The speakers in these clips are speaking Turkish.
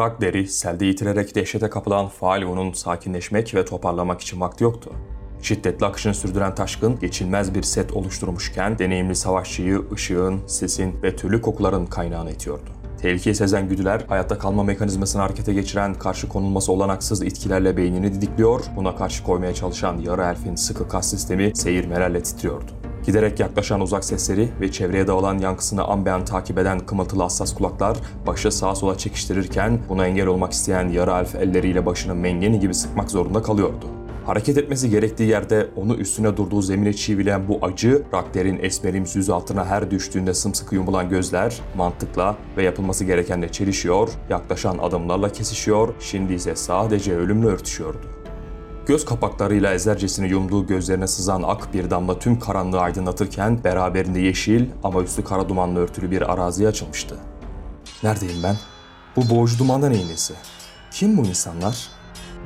Ragder'i selde yitirerek dehşete kapılan Falio'nun sakinleşmek ve toparlamak için vakti yoktu. Şiddetli akışını sürdüren taşkın geçilmez bir set oluşturmuşken deneyimli savaşçıyı ışığın, sesin ve türlü kokuların kaynağına itiyordu. Tehlikeyi sezen güdüler hayatta kalma mekanizmasını harekete geçiren karşı konulması olanaksız itkilerle beynini didikliyor, buna karşı koymaya çalışan yarı elfin sıkı kas sistemi seyirmelerle titriyordu. Giderek yaklaşan uzak sesleri ve çevreye dağılan yankısını an be an takip eden kımıltılı hassas kulaklar başı sağa sola çekiştirirken buna engel olmak isteyen yarı elf elleriyle başını mengeni gibi sıkmak zorunda kalıyordu. Hareket etmesi gerektiği yerde onu üstüne durduğu zemine çivileyen bu acı, Rakder'in esmerimsi yüz altına her düştüğünde sımsıkı yumulan gözler, mantıkla ve yapılması gerekenle çelişiyor, yaklaşan adımlarla kesişiyor, şimdi ise sadece ölümle örtüşüyordu. Göz kapaklarıyla ezercesini yumduğu gözlerine sızan ak bir damla tüm karanlığı aydınlatırken beraberinde yeşil ama üstü kara dumanla örtülü bir araziye açılmıştı. Neredeyim ben? Bu boğucu dumanda neyin? Kim bu insanlar?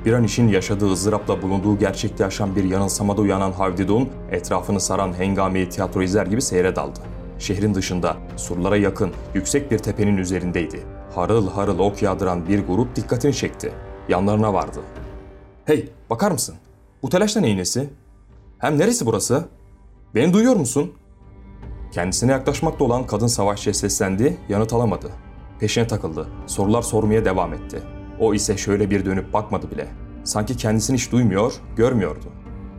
Bir an için yaşadığı ızdırapla bulunduğu gerçekte yaşan bir yanılsamada uyanan Havdidun, etrafını saran hengami tiyatro izler gibi seyre daldı. Şehrin dışında, surlara yakın, yüksek bir tepenin üzerindeydi. Harıl harıl ok yağdıran bir grup dikkatini çekti. Yanlarına vardı. Hey, bakar mısın? Bu telaşta neyin nesi? Hem neresi burası? Beni duyuyor musun? Kendisine yaklaşmakta olan kadın savaşçıya seslendi, yanıt alamadı. Peşine takıldı, sorular sormaya devam etti. O ise şöyle bir dönüp bakmadı bile. Sanki kendisini hiç duymuyor, görmüyordu.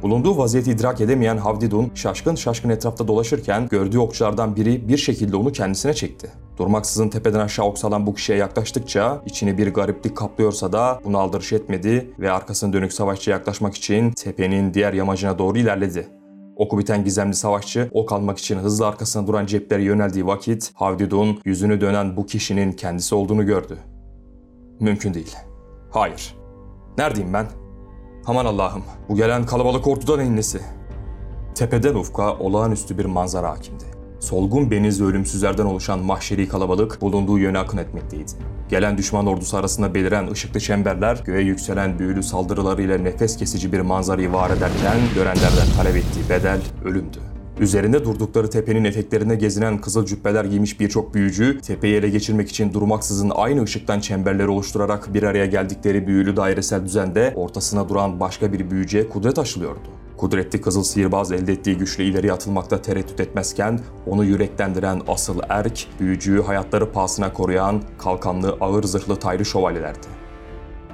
Bulunduğu vaziyeti idrak edemeyen Havdidun şaşkın şaşkın etrafta dolaşırken gördüğü okçulardan biri bir şekilde onu kendisine çekti. Durmaksızın tepeden aşağı oksalan bu kişiye yaklaştıkça içini bir gariplik kaplıyorsa da bunu aldırış etmedi ve arkasını dönük savaşçıya yaklaşmak için tepenin diğer yamacına doğru ilerledi. Oku biten gizemli savaşçı ok almak için hızlı arkasına duran ceplere yöneldiği vakit Havdidun yüzünü dönen bu kişinin kendisi olduğunu gördü. Mümkün değil. Hayır. Neredeyim ben? Aman Allah'ım, bu gelen kalabalık orduda neyin nesi? Tepeden ufka olağanüstü bir manzara hakimdi. Solgun benizli ölümsüzlerden oluşan mahşeri kalabalık bulunduğu yöne akın etmekteydi. Gelen düşman ordusu arasında beliren ışıklı çemberler göğe yükselen büyülü saldırılarıyla nefes kesici bir manzarayı var ederken görenlerden talep ettiği bedel ölümdü. Üzerinde durdukları tepenin eteklerinde gezinen kızıl cübbeler giymiş birçok büyücü, tepeyi ele geçirmek için durmaksızın aynı ışıktan çemberleri oluşturarak bir araya geldikleri büyülü dairesel düzende ortasına duran başka bir büyücüye kudret aşılıyordu. Kudretli kızıl sihirbaz elde ettiği güçle ileri atılmakta tereddüt etmezken onu yüreklendiren asıl erk, büyücüyü hayatları pahasına koruyan kalkanlı ağır zırhlı tayrı şövalyelerdi.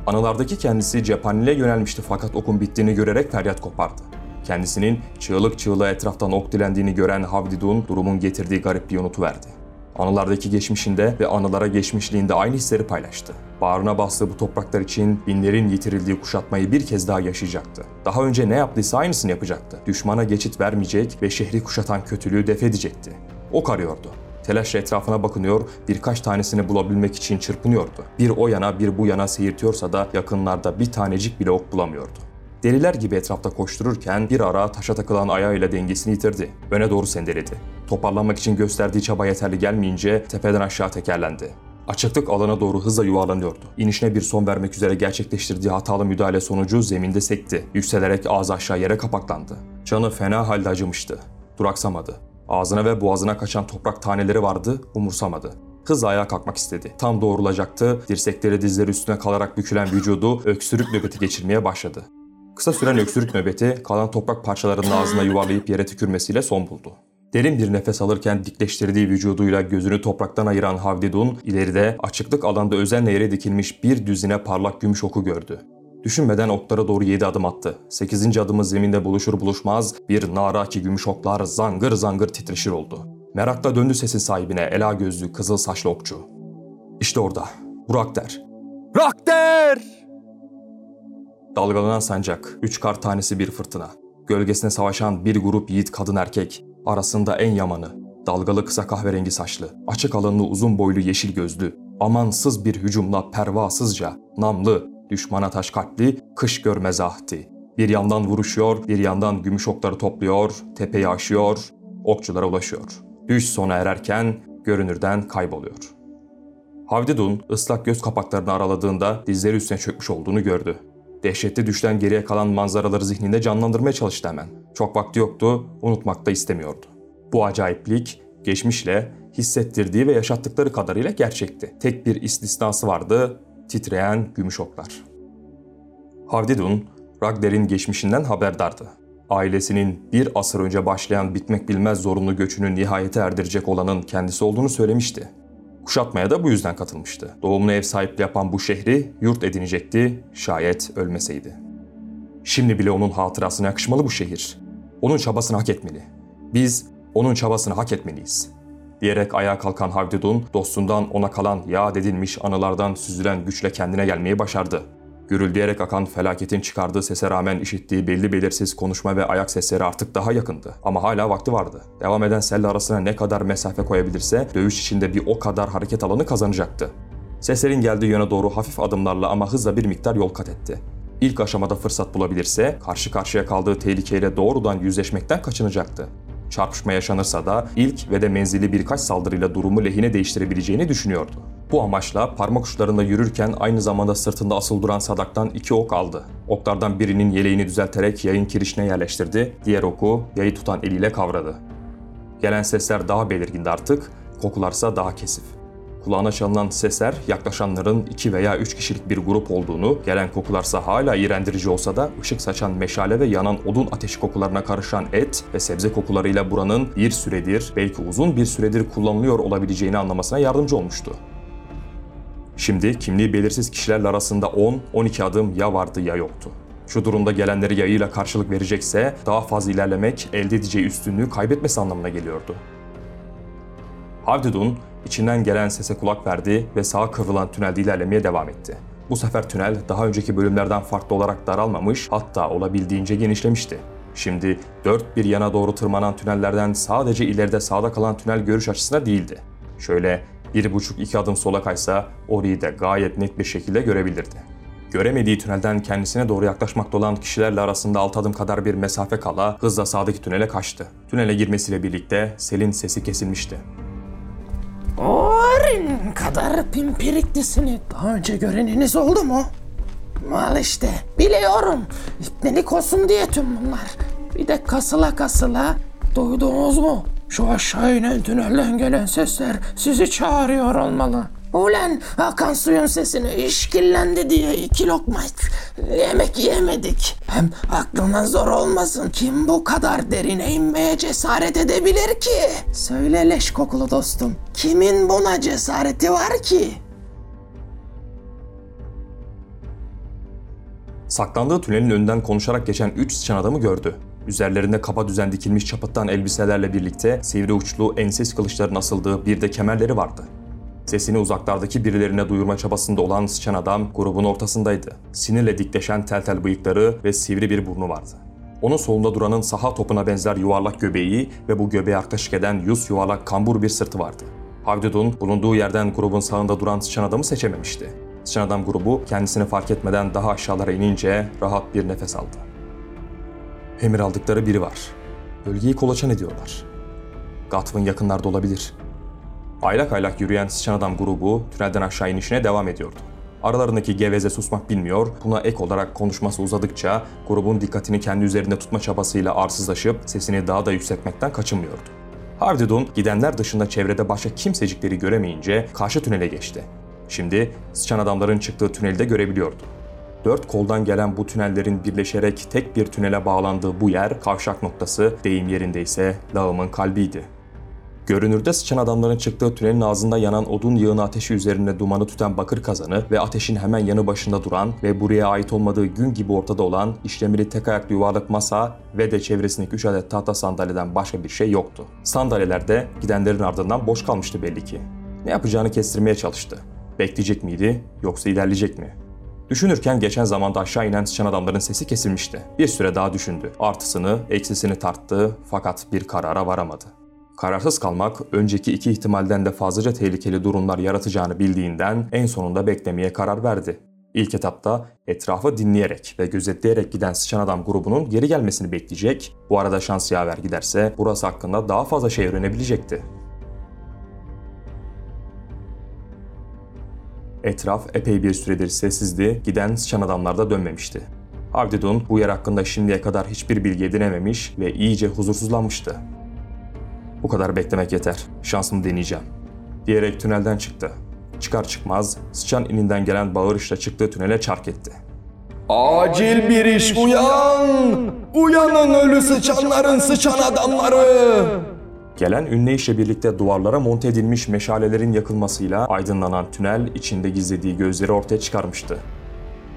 Anılardaki kendisi cephaneliğe yönelmişti fakat okun bittiğini görerek feryat kopardı. Kendisinin çığlık çığlığa etraftan ok dilendiğini gören Havdidun durumun getirdiği garipliği unutuverdi. Anılardaki geçmişinde ve anılara geçmişliğinde aynı hisleri paylaştı. Bağrına bastığı bu topraklar için binlerin yitirildiği kuşatmayı bir kez daha yaşayacaktı. Daha önce ne yaptıysa aynısını yapacaktı. Düşmana geçit vermeyecek ve şehri kuşatan kötülüğü def edecekti. Ok arıyordu. Telaşla etrafına bakınıyor, birkaç tanesini bulabilmek için çırpınıyordu. Bir o yana bir bu yana seyirtiyorsa da yakınlarda bir tanecik bile ok bulamıyordu. Deliler gibi etrafta koştururken bir ara taşa takılan ayağıyla dengesini yitirdi. Öne doğru sendeledi. Toparlanmak için gösterdiği çaba yeterli gelmeyince tepeden aşağı tekerlendi. Açıklık alana doğru hızla yuvarlanıyordu. İnişine bir son vermek üzere gerçekleştirdiği hatalı müdahale sonucu zeminde sekti. Yükselerek ağzı aşağı yere kapaklandı. Canı fena halde acımıştı. Duraksamadı. Ağzına ve boğazına kaçan toprak taneleri vardı, umursamadı. Hızla ayağa kalkmak istedi. Tam doğrulacaktı, dirsekleri dizleri üstüne kalarak bükülen vücudu öksürük nöbeti geçirmeye başladı. Kısa süren öksürük nöbeti kalan toprak parçalarının ağzına yuvarlayıp yere tükürmesiyle son buldu. Derin bir nefes alırken dikleştirdiği vücuduyla gözünü topraktan ayıran Havdidun, ileride açıklık alanda özenle yere dikilmiş bir düzine parlak gümüş oku gördü. Düşünmeden oklara doğru yedi adım attı. Sekizinci adımı zeminde buluşur buluşmaz bir naraki gümüş oklar zangır zangır titreşir oldu. Merakla döndü sesin sahibine ela gözlü kızıl saçlı okçu. İşte orada. Burak der. Rakder! Dalgalanan sancak, üç kar tanesi bir fırtına. Gölgesine savaşan bir grup yiğit kadın erkek, arasında en yamanı, dalgalı kısa kahverengi saçlı, açık alınlı uzun boylu yeşil gözlü, amansız bir hücumla pervasızca, namlı, düşmana taş kalpli, kış görmez ahdi. Bir yandan vuruşuyor, bir yandan gümüş okları topluyor, tepeyi aşıyor, okçulara ulaşıyor. Düş sona ererken görünürden kayboluyor. Havdidun ıslak göz kapaklarını araladığında dizleri üstüne çökmüş olduğunu gördü. Dehşetli düşten geriye kalan manzaraları zihninde canlandırmaya çalıştı hemen. Çok vakti yoktu, unutmak da istemiyordu. Bu acayiplik, geçmişle, hissettirdiği ve yaşattıkları kadarıyla gerçekti. Tek bir istisnası vardı, titreyen gümüş oklar. Havdidun, Ragder'in geçmişinden haberdardı. Ailesinin bir asır önce başlayan bitmek bilmez zorunlu göçünü nihayete erdirecek olanın kendisi olduğunu söylemişti. Kuşatmaya da bu yüzden katılmıştı. Doğumlu ev sahipliği yapan bu şehri yurt edinecekti şayet ölmeseydi. Şimdi bile onun hatırasına yakışmalı bu şehir. Onun çabasını hak etmeli. Biz onun çabasını hak etmeliyiz. Diyerek ayağa kalkan Havdidun, dostundan ona kalan yağ edilmiş anılardan süzülen güçle kendine gelmeyi başardı. Gürüldeyerek akan felaketin çıkardığı sese rağmen işittiği belli belirsiz konuşma ve ayak sesleri artık daha yakındı. Ama hala vakti vardı. Devam eden selle arasına ne kadar mesafe koyabilirse dövüş içinde bir o kadar hareket alanı kazanacaktı. Seslerin geldiği yöne doğru hafif adımlarla ama hızla bir miktar yol kat etti. İlk aşamada fırsat bulabilirse karşı karşıya kaldığı tehlikeyle doğrudan yüzleşmekten kaçınacaktı. Çarpışma yaşanırsa da ilk ve de menzili birkaç saldırıyla durumu lehine değiştirebileceğini düşünüyordu. Bu amaçla parmak uçlarında yürürken aynı zamanda sırtında asıl duran sadaktan iki ok aldı. Oklardan birinin yeleğini düzelterek yayın kirişine yerleştirdi, diğer oku yayı tutan eliyle kavradı. Gelen sesler daha belirgindi artık, kokularsa daha kesif. Kulağına çalınan sesler yaklaşanların iki veya üç kişilik bir grup olduğunu, gelen kokularsa hala iğrendirici olsa da ışık saçan meşale ve yanan odun ateşi kokularına karışan et ve sebze kokularıyla buranın bir süredir, belki uzun bir süredir kullanılıyor olabileceğini anlamasına yardımcı olmuştu. Şimdi kimliği belirsiz kişilerle arasında 10-12 adım ya vardı ya yoktu. Şu durumda gelenleri yayıyla karşılık verecekse daha fazla ilerlemek elde edeceği üstünlüğü kaybetmesi anlamına geliyordu. Havdidun içinden gelen sese kulak verdi ve sağa kıvrılan tünelde ilerlemeye devam etti. Bu sefer tünel daha önceki bölümlerden farklı olarak daralmamış hatta olabildiğince genişlemişti. Şimdi dört bir yana doğru tırmanan tünellerden sadece ileride sağda kalan tünel görüş açısına değildi. Şöyle bir buçuk iki adım sola kaysa orayı da gayet net bir şekilde görebilirdi. Göremediği tünelden kendisine doğru yaklaşmakta olan kişilerle arasında alt adım kadar bir mesafe kala hızla sağdaki tünele kaçtı. Tünele girmesiyle birlikte Sel'in sesi kesilmişti. Orin kadar pimpiriklisini daha önce göreniniz oldu mu? Al işte biliyorum. İpnelik olsun diye tüm bunlar. Bir de kasıla kasıla duydunuz mu? Şu aşağı inen tünelden gelen sesler sizi çağırıyor olmalı. Ulan akan suyun sesini işkillendi diye iki lokma yemek yemedik. Hem aklına zor olmasın kim bu kadar derine inmeye cesaret edebilir ki? Söyle leş kokulu dostum kimin buna cesareti var ki? Saklandığı tünelin önünden konuşarak geçen üç sıçan adamı gördü. Üzerlerinde kaba düzen dikilmiş çapıttan elbiselerle birlikte sivri uçlu enses kılıçların asıldığı bir de kemerleri vardı. Sesini uzaklardaki birilerine duyurma çabasında olan sıçan adam grubun ortasındaydı. Sinirle dikleşen tel tel bıyıkları ve sivri bir burnu vardı. Onun solunda duranın saha topuna benzer yuvarlak göbeği ve bu göbeğe yaklaşık eden yüz yuvarlak kambur bir sırtı vardı. Havdudun bulunduğu yerden grubun sağında duran sıçan adamı seçememişti. Sıçan adam grubu kendisini fark etmeden daha aşağılara inince rahat bir nefes aldı. Emir aldıkları biri var. Bölgeyi kolaçan ediyorlar. Gatvin yakınlarda olabilir. Aylak aylak yürüyen sıçan adam grubu tünelden aşağı inişine devam ediyordu. Aralarındaki geveze susmak bilmiyor, buna ek olarak konuşması uzadıkça grubun dikkatini kendi üzerinde tutma çabasıyla arsızlaşıp sesini daha da yükseltmekten kaçınmıyordu. Hardidon gidenler dışında çevrede başka kimsecikleri göremeyince karşı tünele geçti. Şimdi sıçan adamların çıktığı tüneli de görebiliyordu. Dört koldan gelen bu tünellerin birleşerek tek bir tünele bağlandığı bu yer kavşak noktası deyim yerinde ise lağımın kalbiydi. Görünürde sıçan adamların çıktığı tünelin ağzında yanan odun yığını ateşi üzerinde dumanı tüten bakır kazanı ve ateşin hemen yanı başında duran ve buraya ait olmadığı gün gibi ortada olan işlemeli tek ayaklı yuvarlak masa ve de çevresindeki 3 adet tahta sandalyeden başka bir şey yoktu. Sandalyeler de gidenlerin ardından boş kalmıştı belli ki. Ne yapacağını kestirmeye çalıştı. Bekleyecek miydi yoksa ilerleyecek mi? Düşünürken geçen zamanda aşağı inen sıçan adamların sesi kesilmişti. Bir süre daha düşündü. Artısını, eksisini tarttı fakat bir karara varamadı. Kararsız kalmak önceki iki ihtimalden de fazlaca tehlikeli durumlar yaratacağını bildiğinden en sonunda beklemeye karar verdi. İlk etapta etrafı dinleyerek ve gözetleyerek giden sıçan adam grubunun geri gelmesini bekleyecek. Bu arada şans yaver giderse burası hakkında daha fazla şey öğrenebilecekti. Etraf epey bir süredir sessizdi, giden sıçan adamlar da dönmemişti. Avdidun bu yer hakkında şimdiye kadar hiçbir bilgi edinememiş ve iyice huzursuzlanmıştı. Bu kadar beklemek yeter, şansımı deneyeceğim. Diyerek tünelden çıktı. çıkar çıkmaz sıçan ininden gelen bağırışla çıktığı tünele çark etti. Acil bir iş uyan! Uyanın ölü sıçanların sıçan adamları! Gelen ünleyişle birlikte duvarlara monte edilmiş meşalelerin yakılmasıyla aydınlanan tünel içinde gizlediği gözleri ortaya çıkarmıştı.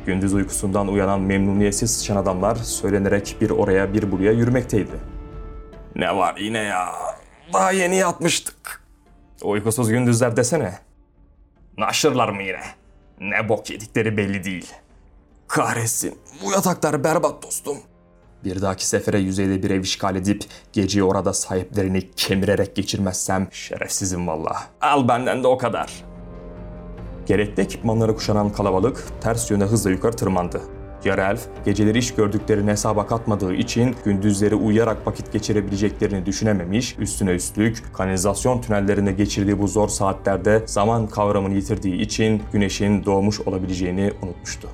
Gündüz uykusundan uyanan memnuniyetsiz sıçan adamlar söylenerek bir oraya bir buraya yürümekteydi. Ne var yine ya? Daha yeni yatmıştık. Uykusuz gündüzler desene. Naşırlar mı yine? Ne bok yedikleri belli değil. Kahretsin. Bu yataklar berbat dostum. Bir dahaki sefere yüzeyde bir ev işgal edip geceyi orada sahiplerini kemirerek geçirmezsem şerefsizim valla. Al benden de o kadar. Gerekli ekipmanları kuşanan kalabalık ters yöne hızla yukarı tırmandı. Yarı elf geceleri iş gördüklerini hesaba katmadığı için gündüzleri uyuyarak vakit geçirebileceklerini düşünememiş, üstüne üstlük kanalizasyon tünellerinde geçirdiği bu zor saatlerde zaman kavramını yitirdiği için güneşin doğmuş olabileceğini unutmuştu.